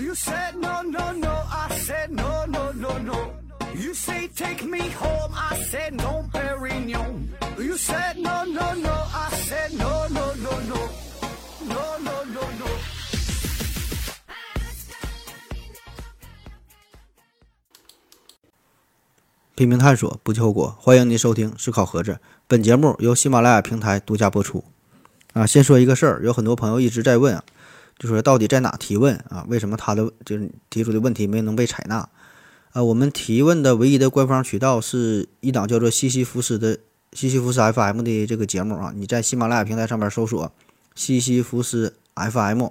You said no, no, no. I said no, no, no, no. You say take me home. I said no, Perignon. You said no, no, no. I said no, no, no, no. No, no, no, no. 拼命探索，不计后果。欢迎您收听《思考盒子》，本节目由喜马拉雅平台独家播出。啊，先说一个事儿，有很多朋友一直在问啊，就说到底在哪提问啊？为什么他的就是提出的问题没能被采纳？啊，我们提问的唯一的官方渠道是一档叫做西西弗斯的西西弗斯 FM 的这个节目啊。你在喜马拉雅平台上面搜索西西弗斯 FM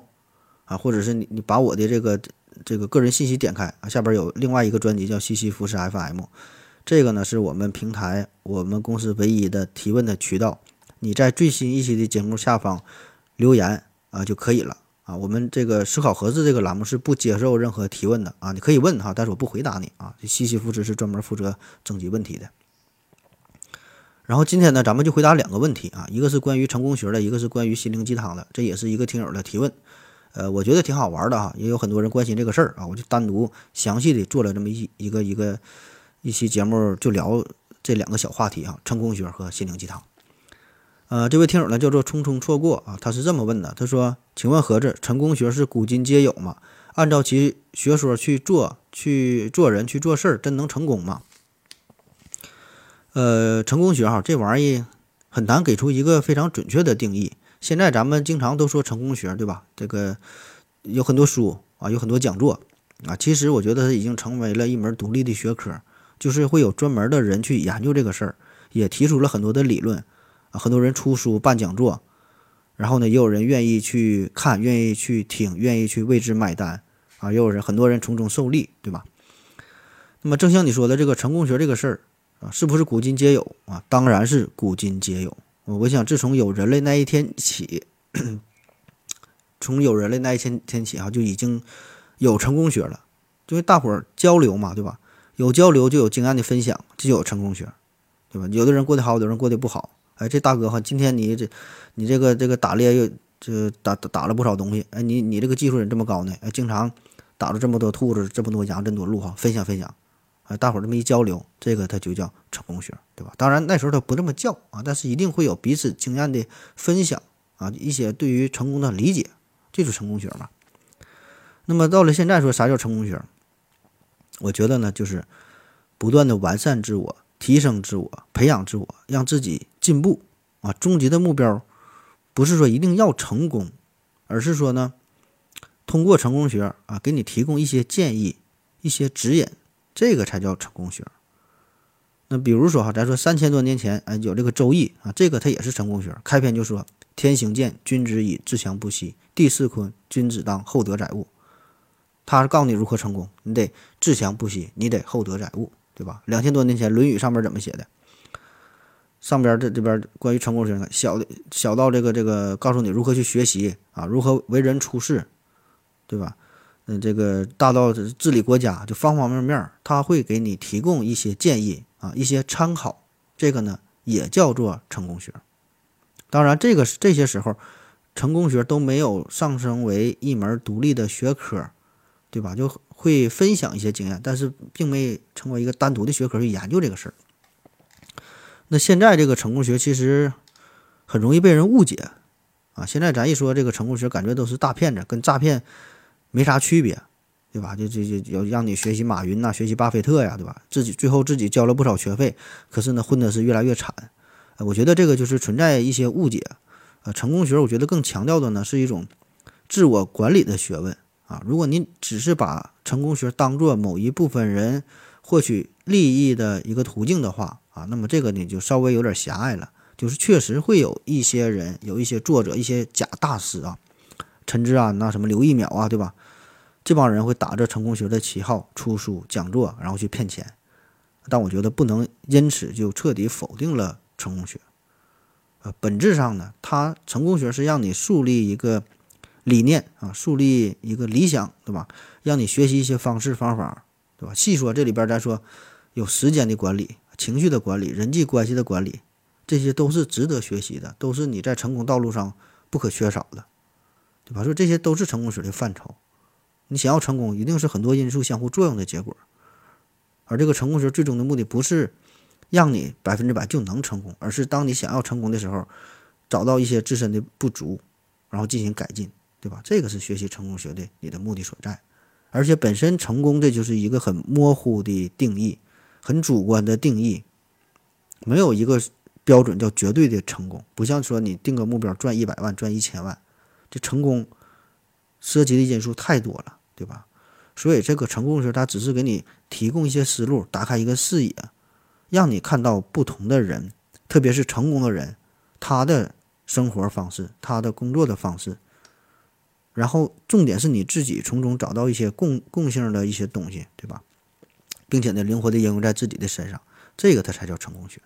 啊，或者是你你把我的这个这个个人信息点开啊，下边有另外一个专辑叫西西弗斯 FM。这个呢是我们平台、我们公司唯一的提问的渠道。你在最新一期的节目下方留言啊就可以了啊。我们这个思考盒子这个栏目是不接受任何提问的啊，你可以问哈，但是我不回答你啊。这西西弗斯是专门负责征集问题的。然后今天呢，咱们就回答两个问题啊，一个是关于成功学的，一个是关于心灵鸡汤的，这也是一个听友的提问。呃，我觉得挺好玩的哈，也有很多人关心这个事儿啊，我就单独详细的做了这么一一个一个。一期节目就聊这两个小话题啊，成功学和心灵鸡汤。呃，这位听友呢叫做匆匆错过啊，他是这么问的，他说：“请问盒子，成功学是古今皆有吗？按照其学说去做、去做人、去做事儿，真能成功吗？”呃，成功学哈，这玩意很难给出一个非常准确的定义。现在咱们经常都说成功学，对吧？这个有很多书啊，有很多讲座啊，其实我觉得它已经成为了一门独立的学科。就是会有专门的人去研究这个事儿，也提出了很多的理论，啊，很多人出书办讲座，然后呢，也有人愿意去看，愿意去听，愿意去为之买单，啊，也有人很多人从中受利，对吧？那么正像你说的这个成功学这个事儿啊，是不是古今皆有啊？当然是古今皆有。我想自从有人类那一天起，从有人类那一天天起啊，就已经有成功学了，因为大伙儿交流嘛，对吧？有交流就有经验的分享，就有成功学，对吧？有的人过得好，有的人过得不好。哎，这大哥哈，今天你这你这个这个打猎又这打打了不少东西。哎，你你这个技术怎这么高呢？哎，经常打了这么多兔子，这么多羊，这么多鹿哈，分享分享。哎，大伙这么一交流，这个他就叫成功学，对吧？当然那时候他不这么叫啊，但是一定会有彼此经验的分享啊，一些对于成功的理解，这就是成功学嘛。那么到了现在说啥叫成功学？我觉得呢，就是不断的完善自我、提升自我、培养自我，让自己进步啊。终极的目标不是说一定要成功，而是说呢，通过成功学啊，给你提供一些建议、一些指引，这个才叫成功学。那比如说哈，咱说三千多年前，哎，有这个《周易》啊，这个它也是成功学。开篇就说：“天行健，君子以自强不息；地势坤，君子当厚德载物。”他是告诉你如何成功，你得自强不息，你得厚德载物，对吧？两千多年前，《论语》上面怎么写的？上边这这边关于成功学，小的小到这个这个，告诉你如何去学习啊，如何为人处事，对吧？嗯，这个大到治理国家，就方方面面，他会给你提供一些建议啊，一些参考。这个呢，也叫做成功学。当然，这个这些时候，成功学都没有上升为一门独立的学科。对吧？就会分享一些经验，但是并没成为一个单独的学科去研究这个事儿。那现在这个成功学其实很容易被人误解啊！现在咱一说这个成功学，感觉都是大骗子，跟诈骗没啥区别，对吧？就就就要让你学习马云呐，学习巴菲特呀，对吧？自己最后自己交了不少学费，可是呢，混的是越来越惨。我觉得这个就是存在一些误解。呃，成功学我觉得更强调的呢是一种自我管理的学问。啊，如果您只是把成功学当做某一部分人获取利益的一个途径的话，啊，那么这个你就稍微有点狭隘了。就是确实会有一些人，有一些作者，一些假大师啊，陈志安呐，什么刘一淼啊，对吧？这帮人会打着成功学的旗号出书讲座，然后去骗钱。但我觉得不能因此就彻底否定了成功学。呃，本质上呢，它成功学是让你树立一个。理念啊，树立一个理想，对吧？让你学习一些方式方法，对吧？细说这里边，咱说有时间的管理、情绪的管理、人际关系的管理，这些都是值得学习的，都是你在成功道路上不可缺少的，对吧？说这些都是成功学的范畴。你想要成功，一定是很多因素相互作用的结果。而这个成功学最终的目的不是让你百分之百就能成功，而是当你想要成功的时候，找到一些自身的不足，然后进行改进，对吧？这个是学习成功学的你的目的所在。而且本身成功这就是一个很模糊的定义，很主观的定义，没有一个标准叫绝对的成功。不像说你定个目标赚一百万、赚一千万，这成功涉及的因素太多了，对吧？所以这个成功学它只是给你提供一些思路，打开一个视野，让你看到不同的人，特别是成功的人，他的生活方式，他的工作的方式。然后重点是你自己从中找到一些共共性的一些东西，对吧？并且呢，灵活的应用在自己的身上，这个它才叫成功学。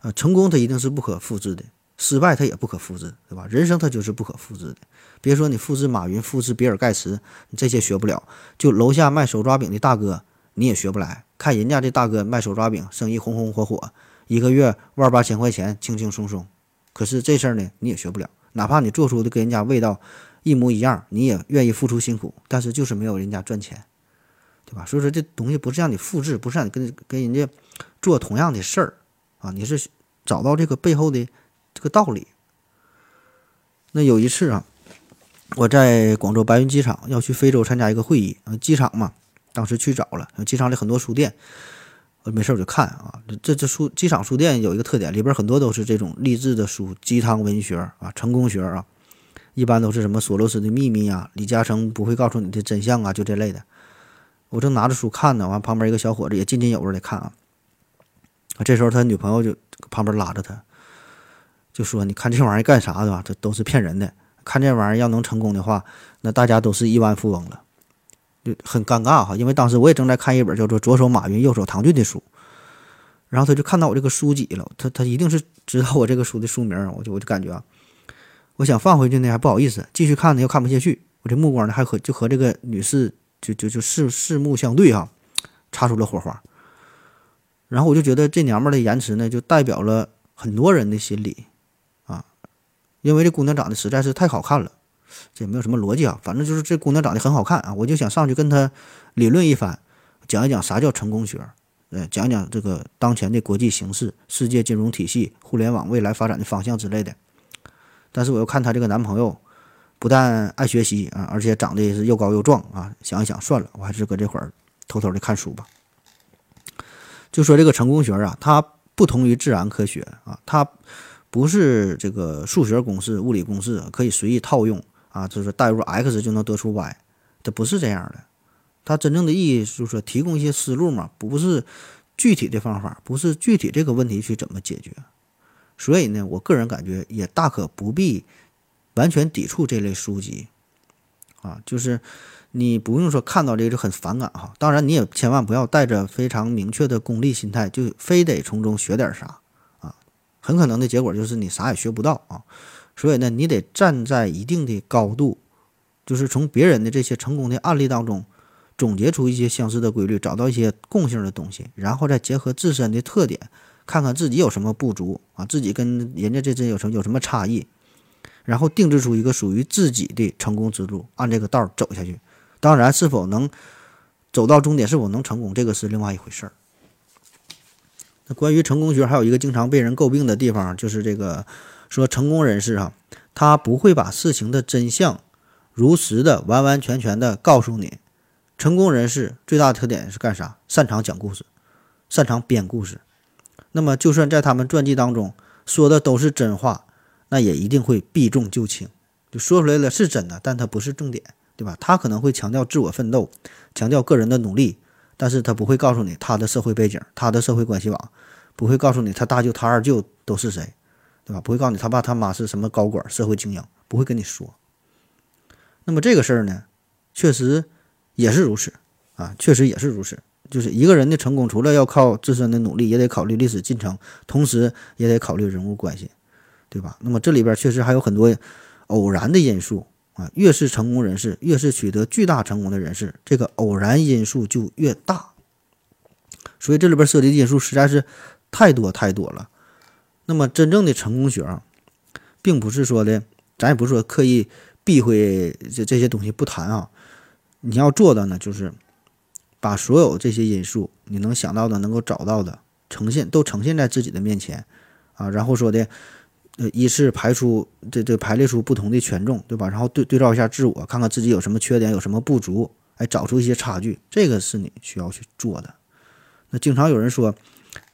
啊，成功它一定是不可复制的，失败它也不可复制，对吧？人生它就是不可复制的。别说你复制马云、复制比尔盖茨，你这些学不了。就楼下卖手抓饼的大哥，你也学不来。看人家这大哥卖手抓饼，生意红红火火，一个月万八千块钱，轻轻松松。可是这事儿呢，你也学不了。哪怕你做出的跟人家味道。一模一样，你也愿意付出辛苦，但是就是没有人家赚钱，对吧？所以说这东西不是让你复制，不是让你跟跟人家做同样的事儿啊，你是找到这个背后的这个道理。那有一次啊，我在广州白云机场要去非洲参加一个会议，机场嘛，当时去早了，机场里很多书店，我没事我就看啊，这这书机场书店有一个特点，里边很多都是这种励志的书、鸡汤文学啊、成功学啊。一般都是什么索罗斯的秘密啊，李嘉诚不会告诉你的真相啊，就这类的。我正拿着书看呢，完旁边一个小伙子也津津有味的看啊。啊这时候他女朋友就旁边拉着他，就说：“你看这玩意儿干啥的吧？这都是骗人的。看这玩意儿要能成功的话，那大家都是亿万富翁了。”就很尴尬哈，因为当时我也正在看一本叫做《左手马云，右手唐骏》的书，然后他就看到我这个书籍了，他他一定是知道我这个书的书名，我就我就感觉啊。我想放回去呢，还不好意思继续看呢，又看不下去。我这目光呢，还和就和这个女士就就就四四目相对哈，擦出了火花。然后我就觉得这娘们的言辞呢，就代表了很多人的心理啊，因为这姑娘长得实在是太好看了，这也没有什么逻辑啊，反正就是这姑娘长得很好看啊，我就想上去跟她理论一番，讲一讲啥叫成功学，呃，讲讲这个当前的国际形势、世界金融体系、互联网未来发展的方向之类的。但是我又看她这个男朋友，不但爱学习啊，而且长得也是又高又壮啊。想一想，算了，我还是搁这会儿偷偷的看书吧。就说这个成功学啊，它不同于自然科学啊，它不是这个数学公式、物理公式可以随意套用啊，就是代入 x 就能得出 y，它不是这样的。它真正的意义就是说提供一些思路嘛，不是具体的方法，不是具体这个问题去怎么解决。所以呢，我个人感觉也大可不必完全抵触这类书籍，啊，就是你不用说看到这个就很反感哈。当然，你也千万不要带着非常明确的功利心态，就非得从中学点啥啊。很可能的结果就是你啥也学不到啊。所以呢，你得站在一定的高度，就是从别人的这些成功的案例当中总结出一些相似的规律，找到一些共性的东西，然后再结合自身的特点。看看自己有什么不足啊，自己跟人家这这有什么有什么差异，然后定制出一个属于自己的成功之路，按这个道走下去。当然，是否能走到终点，是否能成功，这个是另外一回事儿。那关于成功学，还有一个经常被人诟病的地方，就是这个说成功人士哈，他不会把事情的真相如实的、完完全全的告诉你。成功人士最大的特点是干啥？擅长讲故事，擅长编故事。那么，就算在他们传记当中说的都是真话，那也一定会避重就轻，就说出来了是真的，但它不是重点，对吧？他可能会强调自我奋斗，强调个人的努力，但是他不会告诉你他的社会背景、他的社会关系网，不会告诉你他大舅、他二舅都是谁，对吧？不会告诉你他爸他妈是什么高管、社会精英，不会跟你说。那么这个事儿呢，确实也是如此啊，确实也是如此。就是一个人的成功，除了要靠自身的努力，也得考虑历史进程，同时也得考虑人物关系，对吧？那么这里边确实还有很多偶然的因素啊。越是成功人士，越是取得巨大成功的人士，这个偶然因素就越大。所以这里边涉及的因素实在是太多太多了。那么真正的成功学啊，并不是说的，咱也不是说刻意避讳这这些东西不谈啊。你要做的呢，就是把所有这些因素你能想到的、能够找到的呈现，都呈现在自己的面前啊，然后说的，呃，依次排出这这排列出不同的权重，对吧？然后对对照一下自我，看看自己有什么缺点，有什么不足，哎，找出一些差距，这个是你需要去做的。那经常有人说，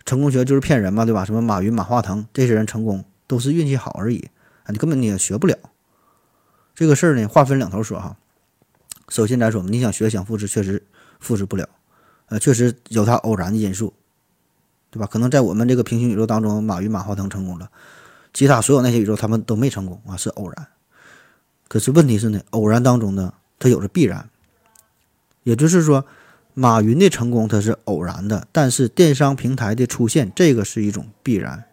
成功学就是骗人嘛，对吧？什么马云、马化腾这些人成功都是运气好而已啊，你根本你也学不了。这个事儿呢，话分两头说哈。首先来说，你想学想复制，确实复制不了，呃，确实有它偶然的因素，对吧？可能在我们这个平行宇宙当中，马云、马化腾成功了，其他所有那些宇宙他们都没成功啊，是偶然。可是问题是呢，偶然当中呢，它有着必然，也就是说。马云的成功它是偶然的，但是电商平台的出现，这个是一种必然。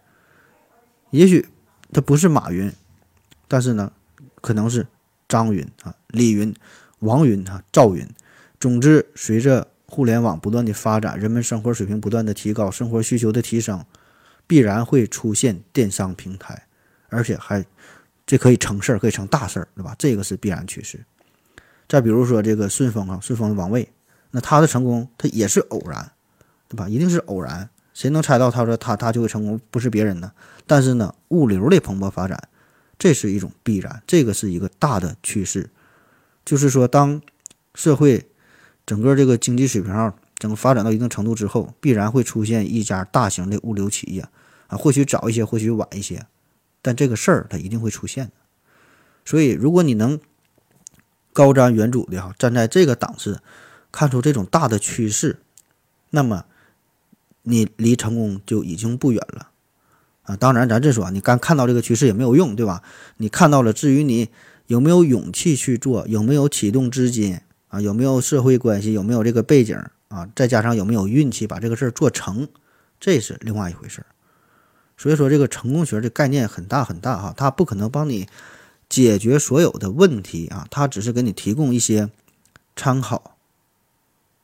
也许他不是马云，但是呢，可能是张云啊、李云、王云啊、赵云。总之，随着互联网不断的发展，人们生活水平不断的提高，生活需求的提升，必然会出现电商平台，而且还这可以成事儿，可以成大事儿，对吧？这个是必然趋势。再比如说这个顺丰啊，顺丰的王卫。那他的成功，他也是偶然，对吧？一定是偶然，谁能猜到他说他他就会成功？不是别人呢？但是呢，物流的蓬勃发展，这是一种必然，这个是一个大的趋势。就是说，当社会整个这个经济水平整个发展到一定程度之后，必然会出现一家大型的物流企业啊，或许早一些，或许晚一些，但这个事儿它一定会出现。所以，如果你能高瞻远瞩的哈，站在这个档次。看出这种大的趋势，那么你离成功就已经不远了啊！当然，咱这说，你刚看到这个趋势也没有用，对吧？你看到了，至于你有没有勇气去做，有没有启动资金啊，有没有社会关系，有没有这个背景啊，再加上有没有运气把这个事儿做成，这是另外一回事儿。所以说，这个成功学的概念很大很大哈，它不可能帮你解决所有的问题啊，它只是给你提供一些参考。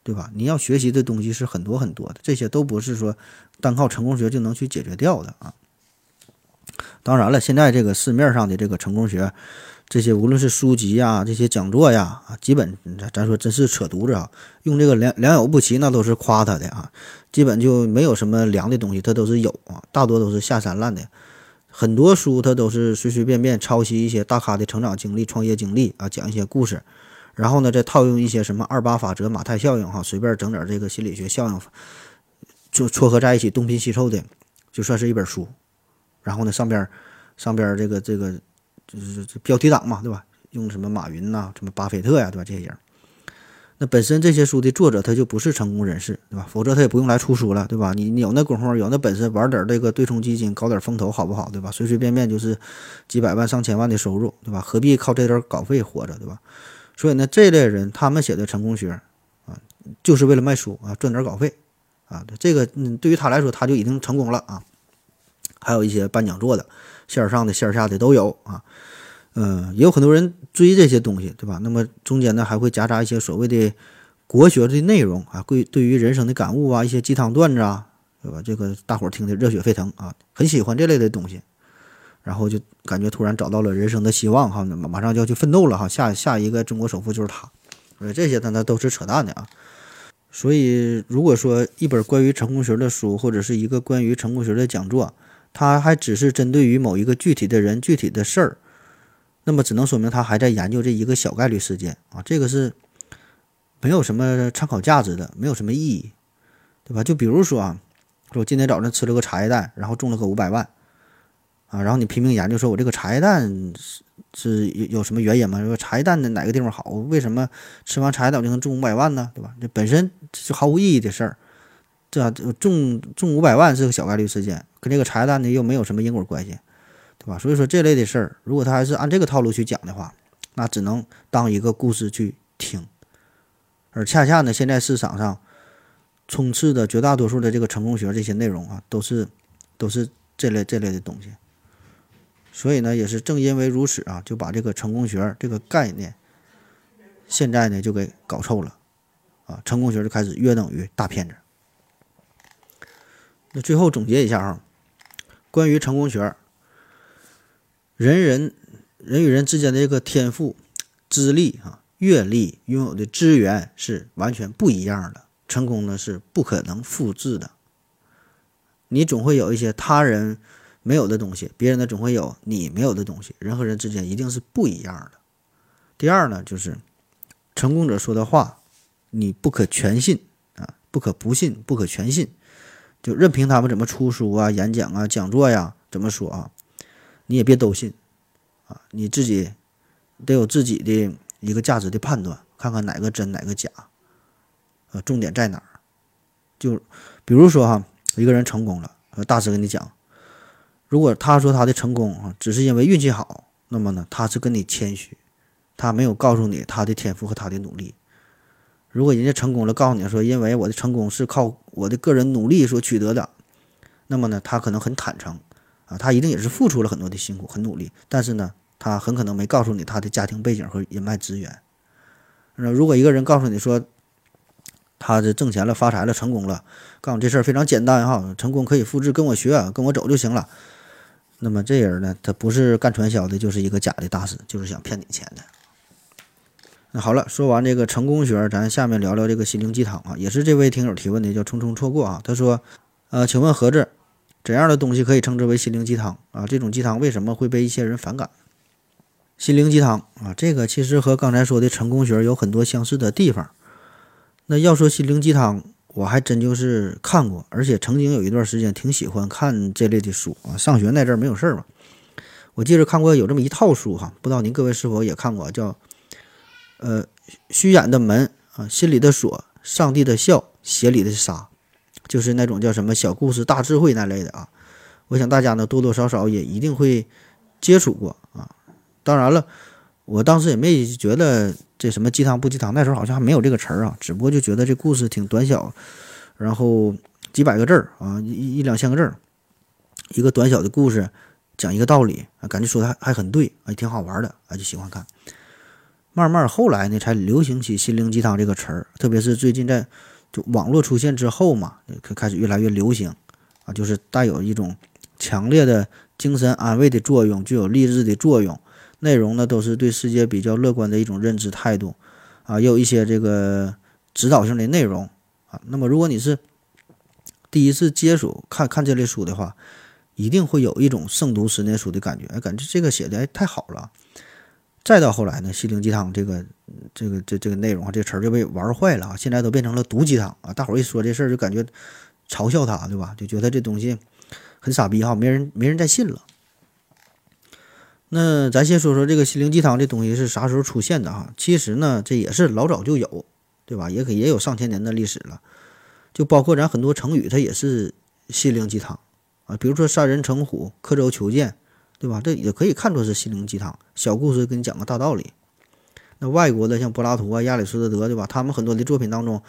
对吧？你要学习的东西是很多很多的，这些都不是说单靠成功学就能去解决掉的啊。当然了，现在这个市面上的这个成功学，这些无论是书籍呀、这些讲座呀啊，基本咱咱说真是扯犊子啊！用这个良良莠不齐，那都是夸他的啊，基本就没有什么良的东西，它都是有啊，大多都是下三滥的。很多书他都是随随便便抄袭一些大咖的成长经历、创业经历啊，讲一些故事。然后呢，再套用一些什么二八法则、马太效应，哈，随便整点这个心理学效应，就撮合在一起，东拼西凑的，就算是一本书。然后呢，上边上边这个这个就是标题党嘛，对吧？用什么马云呐，什么巴菲特呀，对吧？这些人，那本身这些书的作者他就不是成功人士，对吧？否则他也不用来出书了，对吧？你你有那功夫，有那本事，玩点这个对冲基金，搞点风投，好不好？对吧？随随便便就是几百万、上千万的收入，对吧？何必靠这点稿费活着，对吧？所以呢，这类人他们写的成功学啊，就是为了卖书啊，赚点稿费啊。这个嗯，对于他来说，他就已经成功了啊。还有一些办讲座的，线上的、线下的都有啊。嗯，也有很多人追这些东西，对吧？那么中间呢，还会夹杂一些所谓的国学的内容啊，对对于人生的感悟啊，一些鸡汤段子啊，对吧？这个大伙儿听的热血沸腾啊，很喜欢这类的东西。然后就感觉突然找到了人生的希望哈，马上就要去奋斗了哈，下下一个中国首富就是他，所以这些呢那都是扯淡的啊。所以如果说一本关于成功学的书或者是一个关于成功学的讲座，它还只是针对于某一个具体的人、具体的事儿，那么只能说明他还在研究这一个小概率事件啊，这个是没有什么参考价值的，没有什么意义，对吧？就比如说啊，说我今天早上吃了个茶叶蛋，然后中了个五百万。啊，然后你拼命研究说，我这个茶叶蛋是是有有什么原因吗？说茶叶蛋的哪个地方好？为什么吃完茶叶蛋我就能中五百万呢？对吧？这本身是毫无意义的事儿，这中中五百万是个小概率事件，跟这个茶叶蛋呢又没有什么因果关系，对吧？所以说这类的事儿，如果他还是按这个套路去讲的话，那只能当一个故事去听。而恰恰呢，现在市场上充斥的绝大多数的这个成功学这些内容啊，都是都是这类这类的东西。所以呢，也是正因为如此啊，就把这个成功学这个概念，现在呢就给搞臭了，啊，成功学就开始约等于大骗子。那最后总结一下啊，关于成功学，人人人与人之间的这个天赋、资历啊，阅历、拥有的资源是完全不一样的，成功呢是不可能复制的。你总会有一些他人没有的东西，别人呢总会有你没有的东西。人和人之间一定是不一样的。第二呢，就是成功者说的话，你不可全信啊，不可不信，不可全信。就任凭他们怎么出书啊、演讲啊、讲座呀，怎么说啊，你也别都信啊，你自己得有自己的一个价值的判断，看看哪个真哪个假，呃，重点在哪儿？就比如说哈。一个人成功了，大师跟你讲，如果他说他的成功啊，只是因为运气好，那么呢，他是跟你谦虚，他没有告诉你他的天赋和他的努力。如果人家成功了，告诉你说，因为我的成功是靠我的个人努力所取得的，那么呢，他可能很坦诚啊，他一定也是付出了很多的辛苦，很努力，但是呢，他很可能没告诉你他的家庭背景和人脉资源。那如果一个人告诉你说，他这挣钱了，发财了，成功了。告诉这事儿非常简单哈，成功可以复制，跟我学，跟我走就行了。那么这人呢，他不是干传销的，就是一个假的大师，就是想骗你钱的。那好了，说完这个成功学，咱下面聊聊这个心灵鸡汤啊，也是这位听友提问的，叫匆匆错过啊。他说，呃，请问何志，怎样的东西可以称之为心灵鸡汤啊？这种鸡汤为什么会被一些人反感？心灵鸡汤啊，这个其实和刚才说的成功学有很多相似的地方。那要说心灵鸡汤，我还真就是看过，而且曾经有一段时间挺喜欢看这类的书啊。上学那阵儿没有事儿嘛，我记着看过有这么一套书哈，不知道您各位是否也看过，叫呃虚掩的门啊，心里的锁，上帝的笑，鞋里的沙，就是那种叫什么小故事大智慧那类的啊。我想大家呢多多少少也一定会接触过啊。当然了，我当时也没觉得。这什么鸡汤不鸡汤？那时候好像还没有这个词儿啊，只不过就觉得这故事挺短小，然后几百个字儿啊，一一两千个字儿，一个短小的故事，讲一个道理啊，感觉说的还还很对，还挺好玩的啊，就喜欢看。慢慢后来呢，才流行起心灵鸡汤这个词儿，特别是最近在就网络出现之后嘛，开开始越来越流行啊，就是带有一种强烈的精神安慰的作用，具有励志的作用。内容呢都是对世界比较乐观的一种认知态度，啊，也有一些这个指导性的内容啊。那么如果你是第一次接触看看这类书的话，一定会有一种胜读十年书的感觉，哎，感觉这个写的哎太好了。再到后来呢，心灵鸡汤这个这个这这个内容啊，这词儿就被玩坏了啊，现在都变成了毒鸡汤啊。大伙儿一说这事儿就感觉嘲笑他，对吧？就觉得这东西很傻逼哈，没人没人再信了。那咱先说说这个心灵鸡汤这东西是啥时候出现的哈？其实呢，这也是老早就有，对吧？也可也有上千年的历史了。就包括咱很多成语，它也是心灵鸡汤啊。比如说“三人成虎”“刻舟求剑”，对吧？这也可以看作是心灵鸡汤，小故事跟你讲个大道理。那外国的像柏拉图啊、亚里士多德，对吧？他们很多的作品当中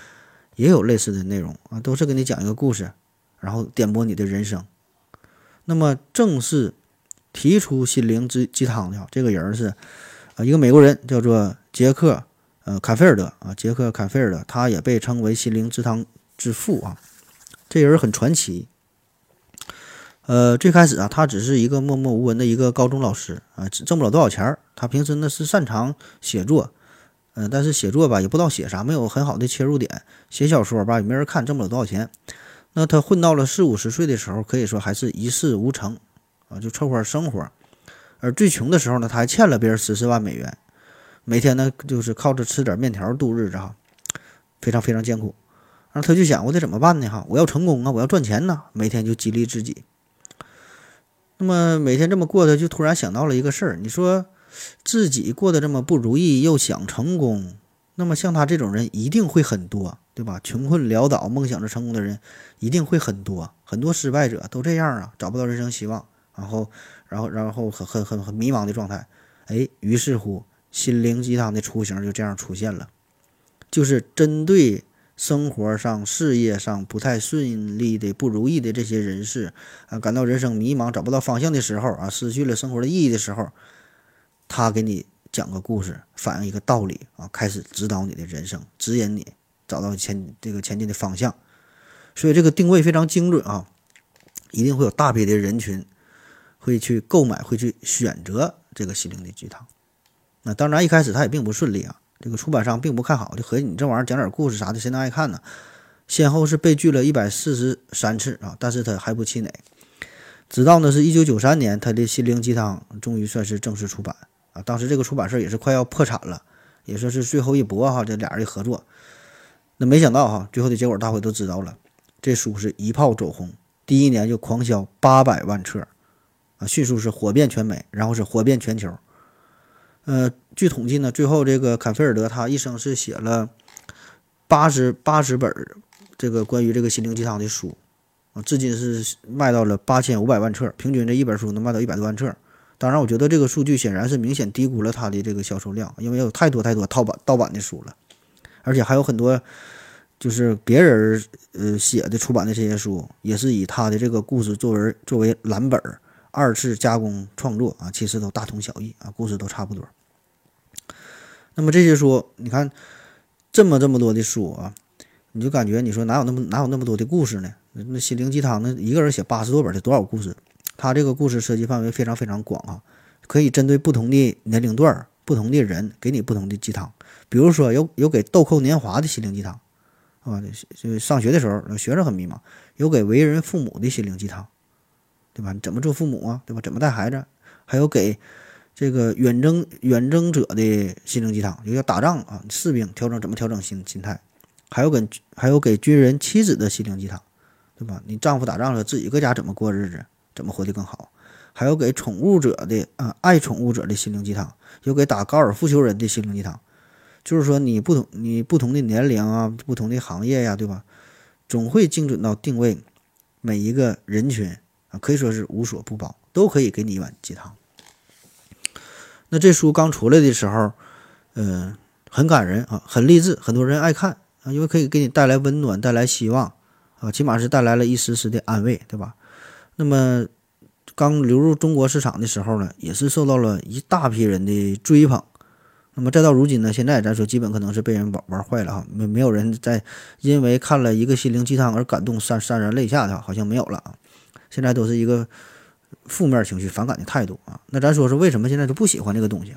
也有类似的内容啊，都是给你讲一个故事，然后颠簸你的人生。那么正是。提出心灵之鸡汤的这个人是，啊，一个美国人，叫做杰克，呃，坎菲尔德啊，杰克坎菲尔德，他也被称为心灵鸡汤之父啊。这人很传奇。呃，最开始啊，他只是一个默默无闻的一个高中老师啊，挣不了多少钱儿。他平时呢是擅长写作，嗯，但是写作吧也不知道写啥，没有很好的切入点。写小说吧也没人看，挣不了多少钱。那他混到了四五十岁的时候，可以说还是一事无成。啊，就凑合生活，而最穷的时候呢，他还欠了别人十四万美元，每天呢就是靠着吃点面条度日子哈，非常非常艰苦。然后他就想，我得怎么办呢？哈，我要成功啊，我要赚钱呢，每天就激励自己。那么每天这么过，他就突然想到了一个事儿：你说自己过得这么不如意，又想成功，那么像他这种人一定会很多，对吧？穷困潦倒，梦想着成功的人一定会很多，很多失败者都这样啊，找不到人生希望。然后，然后，然后很很很很迷茫的状态，哎，于是乎，心灵鸡汤的雏形就这样出现了，就是针对生活上、事业上不太顺利的、不如意的这些人士啊，感到人生迷茫、找不到方向的时候啊，失去了生活的意义的时候，他给你讲个故事，反映一个道理啊，开始指导你的人生，指引你找到前这个前进的方向，所以这个定位非常精准啊，一定会有大批的人群。会去购买，会去选择这个心灵的鸡汤。那当然，一开始他也并不顺利啊，这个出版商并不看好，就合计你这玩意儿讲点故事啥的，谁能爱看呢？先后是被拒了一百四十三次啊，但是他还不气馁。直到呢是一九九三年，他的《心灵鸡汤》终于算是正式出版啊。当时这个出版社也是快要破产了，也说是最后一搏哈，这俩人的合作。那没想到哈，最后的结果大伙都知道了，这书是一炮走红，第一年就狂销八百万册啊，迅速是火遍全美，然后是火遍全球。呃，据统计呢，最后这个坎菲尔德他一生是写了八十八十本这个关于这个心灵鸡汤的书。啊，至今是卖到了八千五百万册，平均这一本书能卖到一百多万册。当然，我觉得这个数据显然是明显低估了它的这个销售量，因为有太多太多盗版盗版的书了，而且还有很多就是别人呃写的出版的这些书，也是以他的这个故事作为作为蓝本二次加工创作啊，其实都大同小异啊，故事都差不多。那么这些书，你看这么这么多的书啊，你就感觉你说哪有那么哪有那么多的故事呢？那心灵鸡汤，那一个人写八十多本，得多少故事？他这个故事涉及范围非常非常广啊，可以针对不同的年龄段、不同的人，给你不同的鸡汤。比如说，有有给豆蔻年华的心灵鸡汤，啊，就上学的时候，学生很迷茫；有给为人父母的心灵鸡汤，对吧？怎么做父母啊？对吧？怎么带孩子？还有给这个远征远征者的心灵鸡汤，就要打仗啊，士兵调整怎么调整心心态？还有给还有给军人妻子的心灵鸡汤。对吧？你丈夫打仗了，自己搁家怎么过日子？怎么活得更好？还有给宠物者的啊，爱宠物者的心灵鸡汤，有给打高尔夫球人的心灵鸡汤。就是说，你不同你不同的年龄啊，不同的行业呀，对吧？总会精准到定位每一个人群啊，可以说是无所不包，都可以给你一碗鸡汤。那这书刚出来的时候，嗯，很感人啊，很励志，很多人爱看啊，因为可以给你带来温暖，带来希望。啊，起码是带来了一丝丝的安慰，对吧？那么刚流入中国市场的时候呢，也是受到了一大批人的追捧。那么再到如今呢，现在咱说基本可能是被人玩玩坏了哈，没没有人在因为看了一个心灵鸡汤而感动潸潸然泪下的，好像没有了啊。现在都是一个负面情绪、反感的态度啊。那咱说说为什么现在就不喜欢这个东西？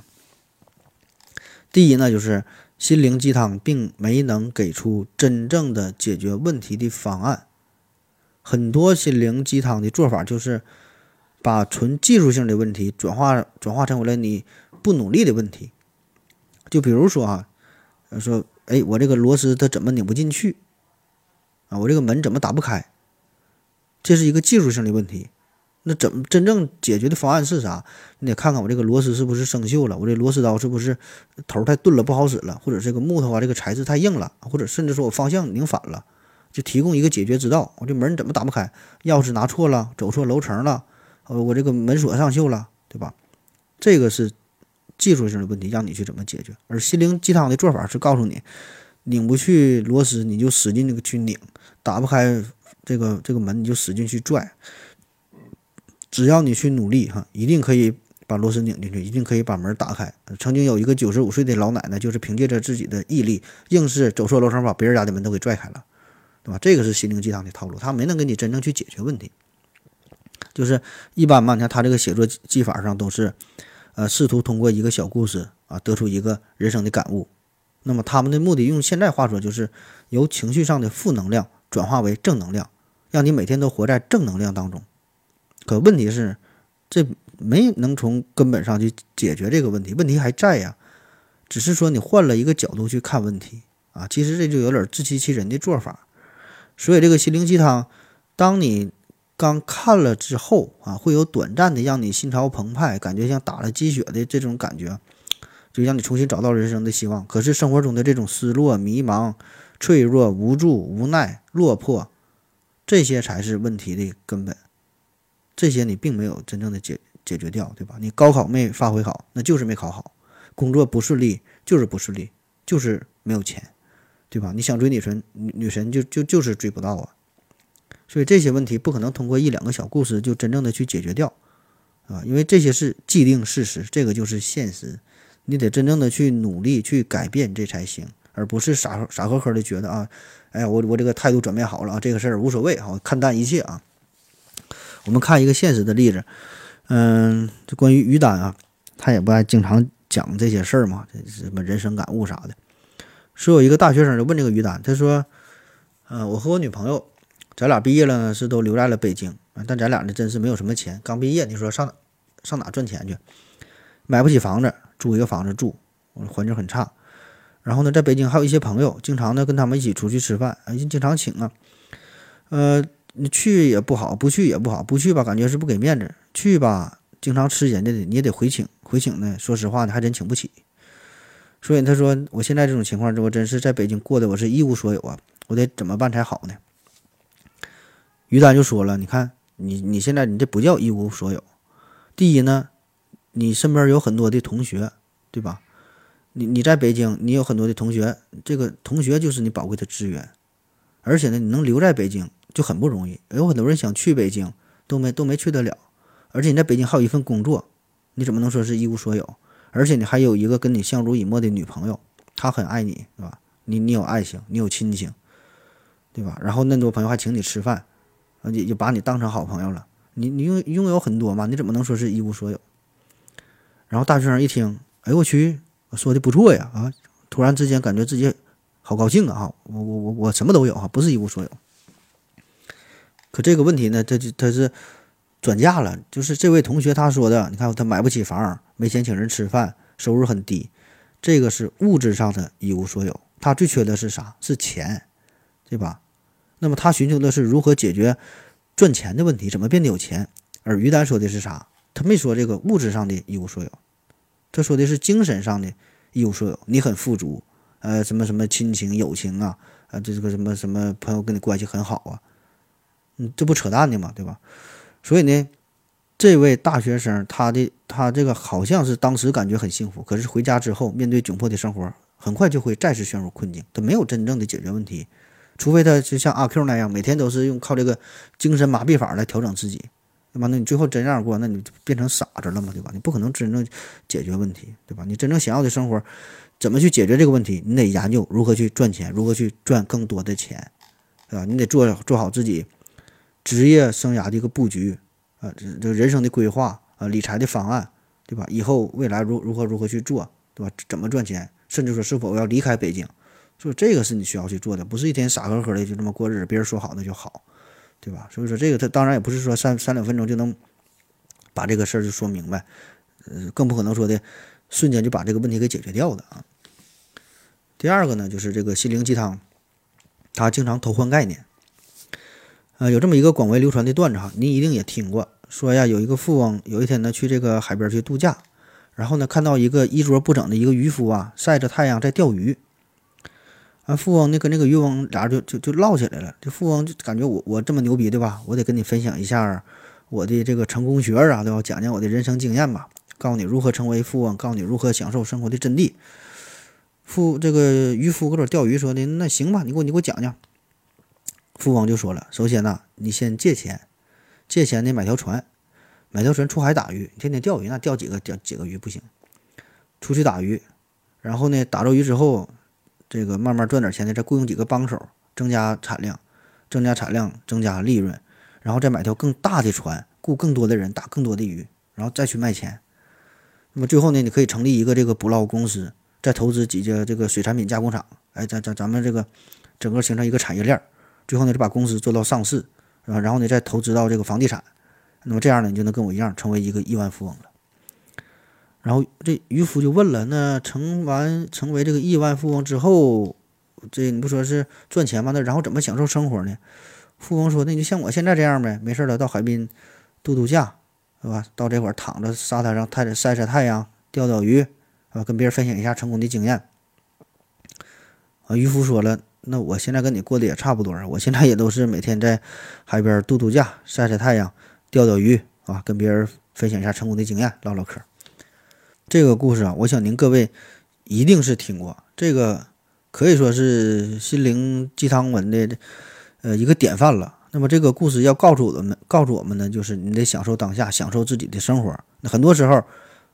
第一呢，就是。心灵鸡汤并没能给出真正的解决问题的方案，很多心灵鸡汤的做法就是把纯技术性的问题转化转化成为了你不努力的问题。就比如说啊，说哎，我这个螺丝它怎么拧不进去啊？我这个门怎么打不开？这是一个技术性的问题。那怎么真正解决的方案是啥？你得看看我这个螺丝是不是生锈了，我这螺丝刀是不是头太钝了不好使了，或者这个木头啊这个材质太硬了，或者甚至说我方向拧反了，就提供一个解决之道。我这门怎么打不开？钥匙拿错了，走错楼层了，呃，我这个门锁上锈了，对吧？这个是技术性的问题，让你去怎么解决。而心灵鸡汤的做法是告诉你，拧不去螺丝你就使劲那个去拧，打不开这个这个门你就使劲去拽。只要你去努力，哈，一定可以把螺丝拧进去，一定可以把门打开。曾经有一个九十五岁的老奶奶，就是凭借着自己的毅力，硬是走错楼层，把别人家的门都给拽开了，对吧？这个是心灵鸡汤的套路，他没能给你真正去解决问题。就是一般嘛，你看他这个写作技法上都是，呃，试图通过一个小故事啊，得出一个人生的感悟。那么他们的目的，用现在话说，就是由情绪上的负能量转化为正能量，让你每天都活在正能量当中。可问题是，这没能从根本上去解决这个问题，问题还在呀。只是说你换了一个角度去看问题啊，其实这就有点自欺欺人的做法。所以这个心灵鸡汤，当你刚看了之后啊，会有短暂的让你心潮澎湃，感觉像打了鸡血的这种感觉，就让你重新找到人生的希望。可是生活中的这种失落、迷茫、脆弱、无助、无奈、落魄，这些才是问题的根本。这些你并没有真正的解解决掉，对吧？你高考没发挥好，那就是没考好；工作不顺利，就是不顺利，就是没有钱，对吧？你想追女神，女女神就就就是追不到啊。所以这些问题不可能通过一两个小故事就真正的去解决掉，啊，因为这些是既定事实，这个就是现实，你得真正的去努力去改变这才行，而不是傻傻呵呵的觉得啊，哎呀，我我这个态度转变好了啊，这个事儿无所谓啊，看淡一切啊。我们看一个现实的例子，嗯，就关于于丹啊，他也不爱经常讲这些事儿嘛，这什么人生感悟啥的。说有一个大学生就问这个于丹，他说：“嗯，我和我女朋友，咱俩毕业了呢，是都留在了北京但咱俩呢，真是没有什么钱，刚毕业，你说上上哪赚钱去？买不起房子，租一个房子住，环境很差。然后呢，在北京还有一些朋友，经常呢跟他们一起出去吃饭，啊，经常请啊。呃，你去也不好，不去也不好，不去吧，感觉是不给面子；去吧。”经常吃人家的，你也得回请。回请呢，说实话呢，还真请不起。所以他说，我现在这种情况，我真是在北京过的，我是一无所有啊！我得怎么办才好呢？于丹就说了，你看你你现在你这不叫一无所有。第一呢，你身边有很多的同学，对吧？你你在北京，你有很多的同学，这个同学就是你宝贵的资源。而且呢，你能留在北京就很不容易。有很多人想去北京，都没都没去得了。而且你在北京还有一份工作，你怎么能说是一无所有？而且你还有一个跟你相濡以沫的女朋友，她很爱你，对吧？你你有爱情，你有亲情，对吧？然后那么多朋友还请你吃饭，啊，也就把你当成好朋友了。你你拥拥有很多嘛？你怎么能说是一无所有？然后大学生一听，哎呦我去，说的不错呀啊！突然之间感觉自己好高兴啊！我我我我什么都有啊，不是一无所有。可这个问题呢，他就他是。转嫁了，就是这位同学他说的，你看他买不起房，没钱请人吃饭，收入很低，这个是物质上的一无所有。他最缺的是啥？是钱，对吧？那么他寻求的是如何解决赚钱的问题，怎么变得有钱？而于丹说的是啥？他没说这个物质上的一无所有，他说的是精神上的一无所有。你很富足，呃，什么什么亲情、友情啊，啊，这个什么什么朋友跟你关系很好啊，嗯，这不扯淡的嘛，对吧？所以呢，这位大学生，他的他这个好像是当时感觉很幸福，可是回家之后，面对窘迫的生活，很快就会再次陷入困境。他没有真正的解决问题，除非他就像阿 Q 那样，每天都是用靠这个精神麻痹法来调整自己，对吧？那你最后真这样过，那你变成傻子了嘛，对吧？你不可能真正解决问题，对吧？你真正想要的生活，怎么去解决这个问题？你得研究如何去赚钱，如何去赚更多的钱，对吧？你得做做好自己。职业生涯的一个布局，啊，这这人生的规划啊，理财的方案，对吧？以后未来如如何如何去做，对吧？怎么赚钱，甚至说是否要离开北京，所以这个是你需要去做的，不是一天傻呵呵的就这么过日子，别人说好那就好，对吧？所以说这个他当然也不是说三三两分钟就能把这个事儿就说明白，呃，更不可能说的瞬间就把这个问题给解决掉的啊。第二个呢，就是这个心灵鸡汤，他经常偷换概念。呃，有这么一个广为流传的段子哈，您一定也听过。说呀，有一个富翁有一天呢去这个海边去度假，然后呢看到一个衣着不整的一个渔夫啊晒着太阳在钓鱼。啊，富翁呢跟这个渔翁俩人就就就唠起来了。这富翁就感觉我我这么牛逼对吧？我得跟你分享一下我的这个成功学啊，对吧？讲讲我的人生经验吧，告诉你如何成为富翁，告诉你如何享受生活的真谛。富这个渔夫搁这钓鱼说的，那行吧，你给我你给我讲讲。富翁就说了：“首先呢，你先借钱，借钱呢买条船，买条船出海打鱼，天天钓鱼，那钓几个钓几个鱼不行，出去打鱼，然后呢打着鱼之后，这个慢慢赚点钱呢，再雇佣几个帮手，增加产量，增加产量，增加利润，然后再买条更大的船，雇更多的人打更多的鱼，然后再去卖钱。那么最后呢，你可以成立一个这个捕捞公司，再投资几家这个水产品加工厂，哎，咱咱咱们这个整个形成一个产业链。”最后呢，就把公司做到上市，是吧？然后呢，再投资到这个房地产，那么这样呢，你就能跟我一样成为一个亿万富翁了。然后这渔夫就问了：“那成完成为这个亿万富翁之后，这你不说是赚钱吗？那然后怎么享受生活呢？”富翁说：“那你就像我现在这样呗，没事了，到海滨度度假，是吧？到这块躺着沙滩上太晒晒太阳，钓钓鱼，啊，跟别人分享一下成功的经验。”啊，渔夫说了。那我现在跟你过得也差不多啊，我现在也都是每天在海边度度假、晒晒太阳、钓钓鱼啊，跟别人分享一下成功的经验、唠唠嗑。这个故事啊，我想您各位一定是听过，这个可以说是心灵鸡汤文的呃一个典范了。那么这个故事要告诉我们，告诉我们呢，就是你得享受当下，享受自己的生活。那很多时候。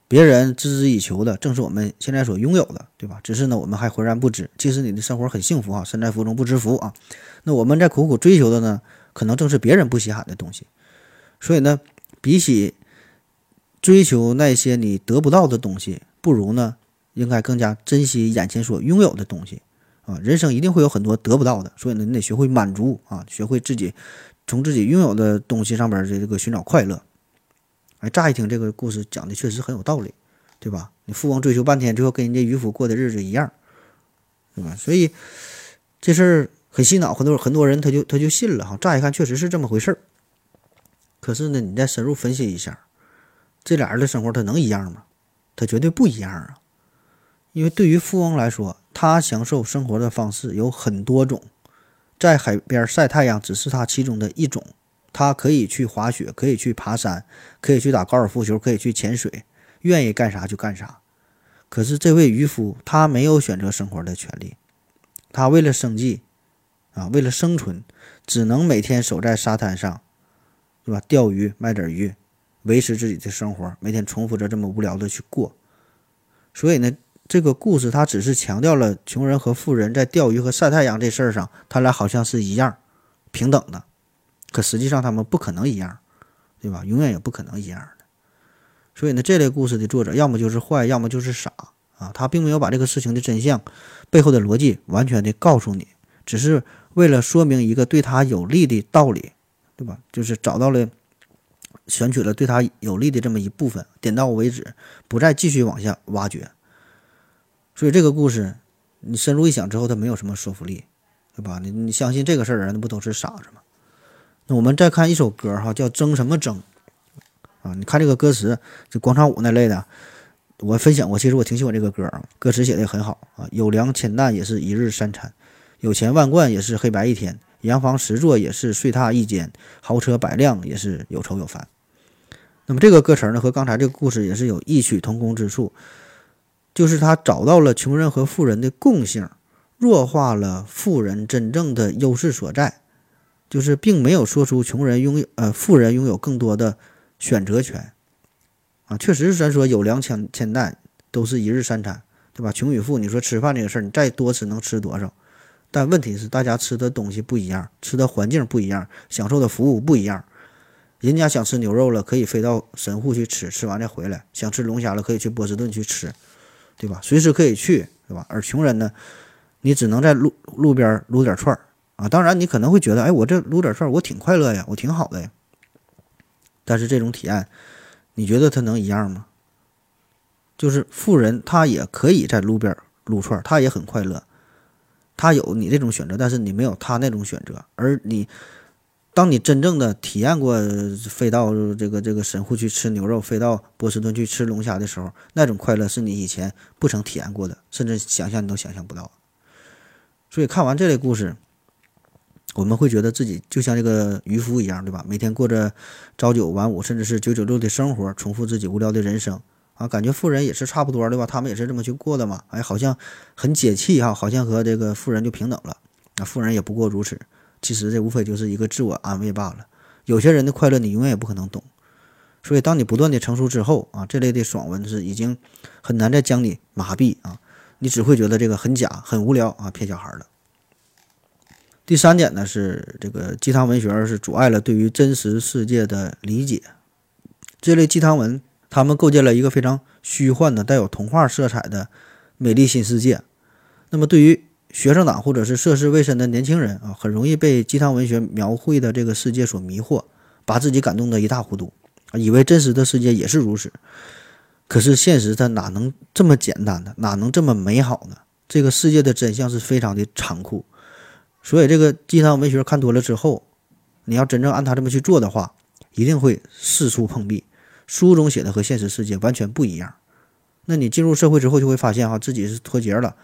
别人孜孜以求的，正是我们现在所拥有的，对吧？只是呢，我们还浑然不知。其实你的生活很幸福啊，身在福中不知福啊。那我们在苦苦追求的呢，可能正是别人不稀罕的东西。所以呢，比起追求那些你得不到的东西，不如呢，应该更加珍惜眼前所拥有的东西啊。人生一定会有很多得不到的，所以呢，你得学会满足啊，学会自己从自己拥有的东西上边的这个寻找快乐。哎，乍一听这个故事讲的确实很有道理，对吧？你富翁追求半天，最后跟人家渔夫过的日子一样，对吧？所以这事儿很洗脑，很多很多人他就他就信了哈。乍一看确实是这么回事儿，可是呢，你再深入分析一下，这俩人的生活他能一样吗？他绝对不一样啊！因为对于富翁来说，他享受生活的方式有很多种，在海边晒太阳只是他其中的一种。他可以去滑雪，可以去爬山，可以去打高尔夫球，可以去潜水，愿意干啥就干啥。可是这位渔夫，他没有选择生活的权利，他为了生计，啊，为了生存，只能每天守在沙滩上，是吧？钓鱼，卖点鱼，维持自己的生活，每天重复着这么无聊的去过。所以呢，这个故事它只是强调了穷人和富人在钓鱼和晒太阳这事儿上，他俩好像是一样平等的。可实际上，他们不可能一样，对吧？永远也不可能一样的。所以呢，这类故事的作者要么就是坏，要么就是傻啊。他并没有把这个事情的真相背后的逻辑完全的告诉你，只是为了说明一个对他有利的道理，对吧？就是找到了，选取了对他有利的这么一部分，点到为止，不再继续往下挖掘。所以这个故事，你深入一想之后，它没有什么说服力，对吧？你你相信这个事儿的人，那不都是傻子吗？那我们再看一首歌哈，叫《争什么争》啊？你看这个歌词，这广场舞那类的，我分享过。其实我挺喜欢这个歌啊，歌词写的很好啊。有粮千担也是一日三餐，有钱万贯也是黑白一天，洋房十座也是睡榻一间，豪车百辆也是有愁有烦。那么这个歌词呢，和刚才这个故事也是有异曲同工之处，就是他找到了穷人和富人的共性，弱化了富人真正的优势所在。就是并没有说出穷人拥有呃富人拥有更多的选择权，啊，确实是咱说有粮千千担都是一日三餐，对吧？穷与富，你说吃饭这个事儿，你再多吃能吃多少？但问题是大家吃的东西不一样，吃的环境不一样，享受的服务不一样。人家想吃牛肉了，可以飞到神户去吃，吃完再回来；想吃龙虾了，可以去波士顿去吃，对吧？随时可以去，对吧？而穷人呢，你只能在路路边撸点串儿。啊，当然你可能会觉得，哎，我这撸点串我挺快乐呀，我挺好的呀。但是这种体验，你觉得他能一样吗？就是富人他也可以在路边撸串，他也很快乐，他有你这种选择，但是你没有他那种选择。而你，当你真正的体验过飞到这个这个神户去吃牛肉，飞到波士顿去吃龙虾的时候，那种快乐是你以前不曾体验过的，甚至想象你都想象不到。所以看完这类故事。我们会觉得自己就像这个渔夫一样，对吧？每天过着朝九晚五，甚至是九九六的生活，重复自己无聊的人生啊！感觉富人也是差不多，对吧？他们也是这么去过的嘛？哎，好像很解气哈，好像和这个富人就平等了。那富人也不过如此，其实这无非就是一个自我安慰罢了。有些人的快乐你永远也不可能懂，所以当你不断的成熟之后啊，这类的爽文是已经很难再将你麻痹啊，你只会觉得这个很假、很无聊啊，骗小孩的。第三点呢是这个鸡汤文学是阻碍了对于真实世界的理解。这类鸡汤文，他们构建了一个非常虚幻的、带有童话色彩的美丽新世界。那么，对于学生党或者是涉世未深的年轻人啊，很容易被鸡汤文学描绘的这个世界所迷惑，把自己感动得一塌糊涂，以为真实的世界也是如此。可是现实它哪能这么简单呢？哪能这么美好呢？这个世界的真相是非常的残酷。所以，这个鸡汤文学看多了之后，你要真正按他这么去做的话，一定会四处碰壁。书中写的和现实世界完全不一样。那你进入社会之后，就会发现哈，自己是脱节了，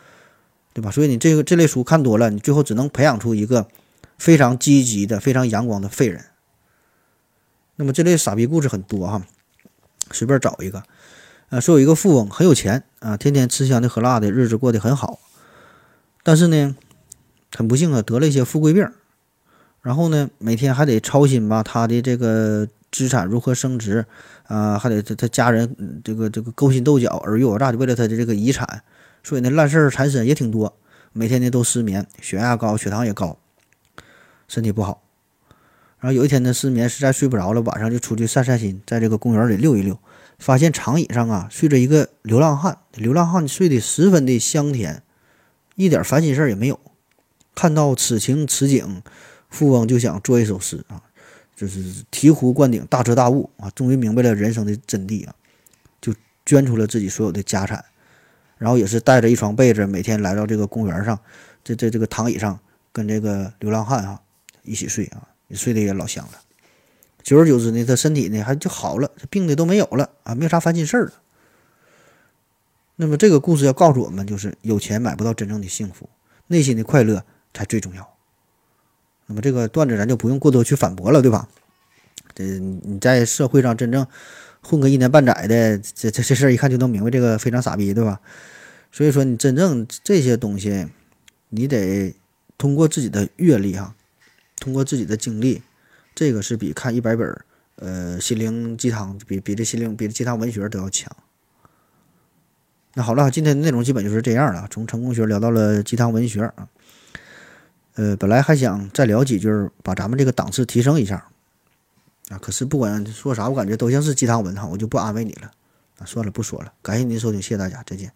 对吧？所以你这个这类书看多了，你最后只能培养出一个非常积极的、非常阳光的废人。那么这类傻逼故事很多哈，随便找一个，呃，说有一个富翁很有钱啊，天天吃香的喝辣的，日子过得很好，但是呢。很不幸啊，得了一些富贵病，然后呢，每天还得操心吧，他的这个资产如何升值啊，还得他他家人这个这个勾心斗角，尔虞我诈就，为了他的这个遗产，所以呢，烂事儿缠身也挺多，每天呢都失眠，血压高，血糖也高，身体不好。然后有一天呢，失眠实在睡不着了，晚上就出去散散心，在这个公园里溜一溜，发现长椅上啊睡着一个流浪汉，流浪汉睡得十分的香甜，一点烦心事儿也没有。看到此情此景，富翁就想做一首诗啊，就是醍醐灌顶，大彻大悟啊，终于明白了人生的真谛啊，就捐出了自己所有的家产，然后也是带着一床被子，每天来到这个公园上，这这这个躺椅上，跟这个流浪汉啊一起睡啊，睡得也老香了。久而久之呢，他身体呢还就好了，病的都没有了啊，没啥烦心事儿了。那么这个故事要告诉我们，就是有钱买不到真正的幸福，内心的快乐才最重要。那么这个段子咱就不用过多去反驳了，对吧？这你在社会上真正混个一年半载的，这这这事儿一看就能明白，这个非常傻逼，对吧？所以说，你真正这些东西，你得通过自己的阅历哈，通过自己的经历。这个是比看一百本儿，呃，心灵鸡汤，比比这心灵，比这鸡汤文学都要强。那好了，今天的内容基本就是这样了，从成功学聊到了鸡汤文学啊。呃，本来还想再聊几句，把咱们这个档次提升一下啊。可是不管说啥，我感觉都像是鸡汤文哈，我就不安慰你了啊。算了，不说了，感谢您收听，谢谢大家，再见。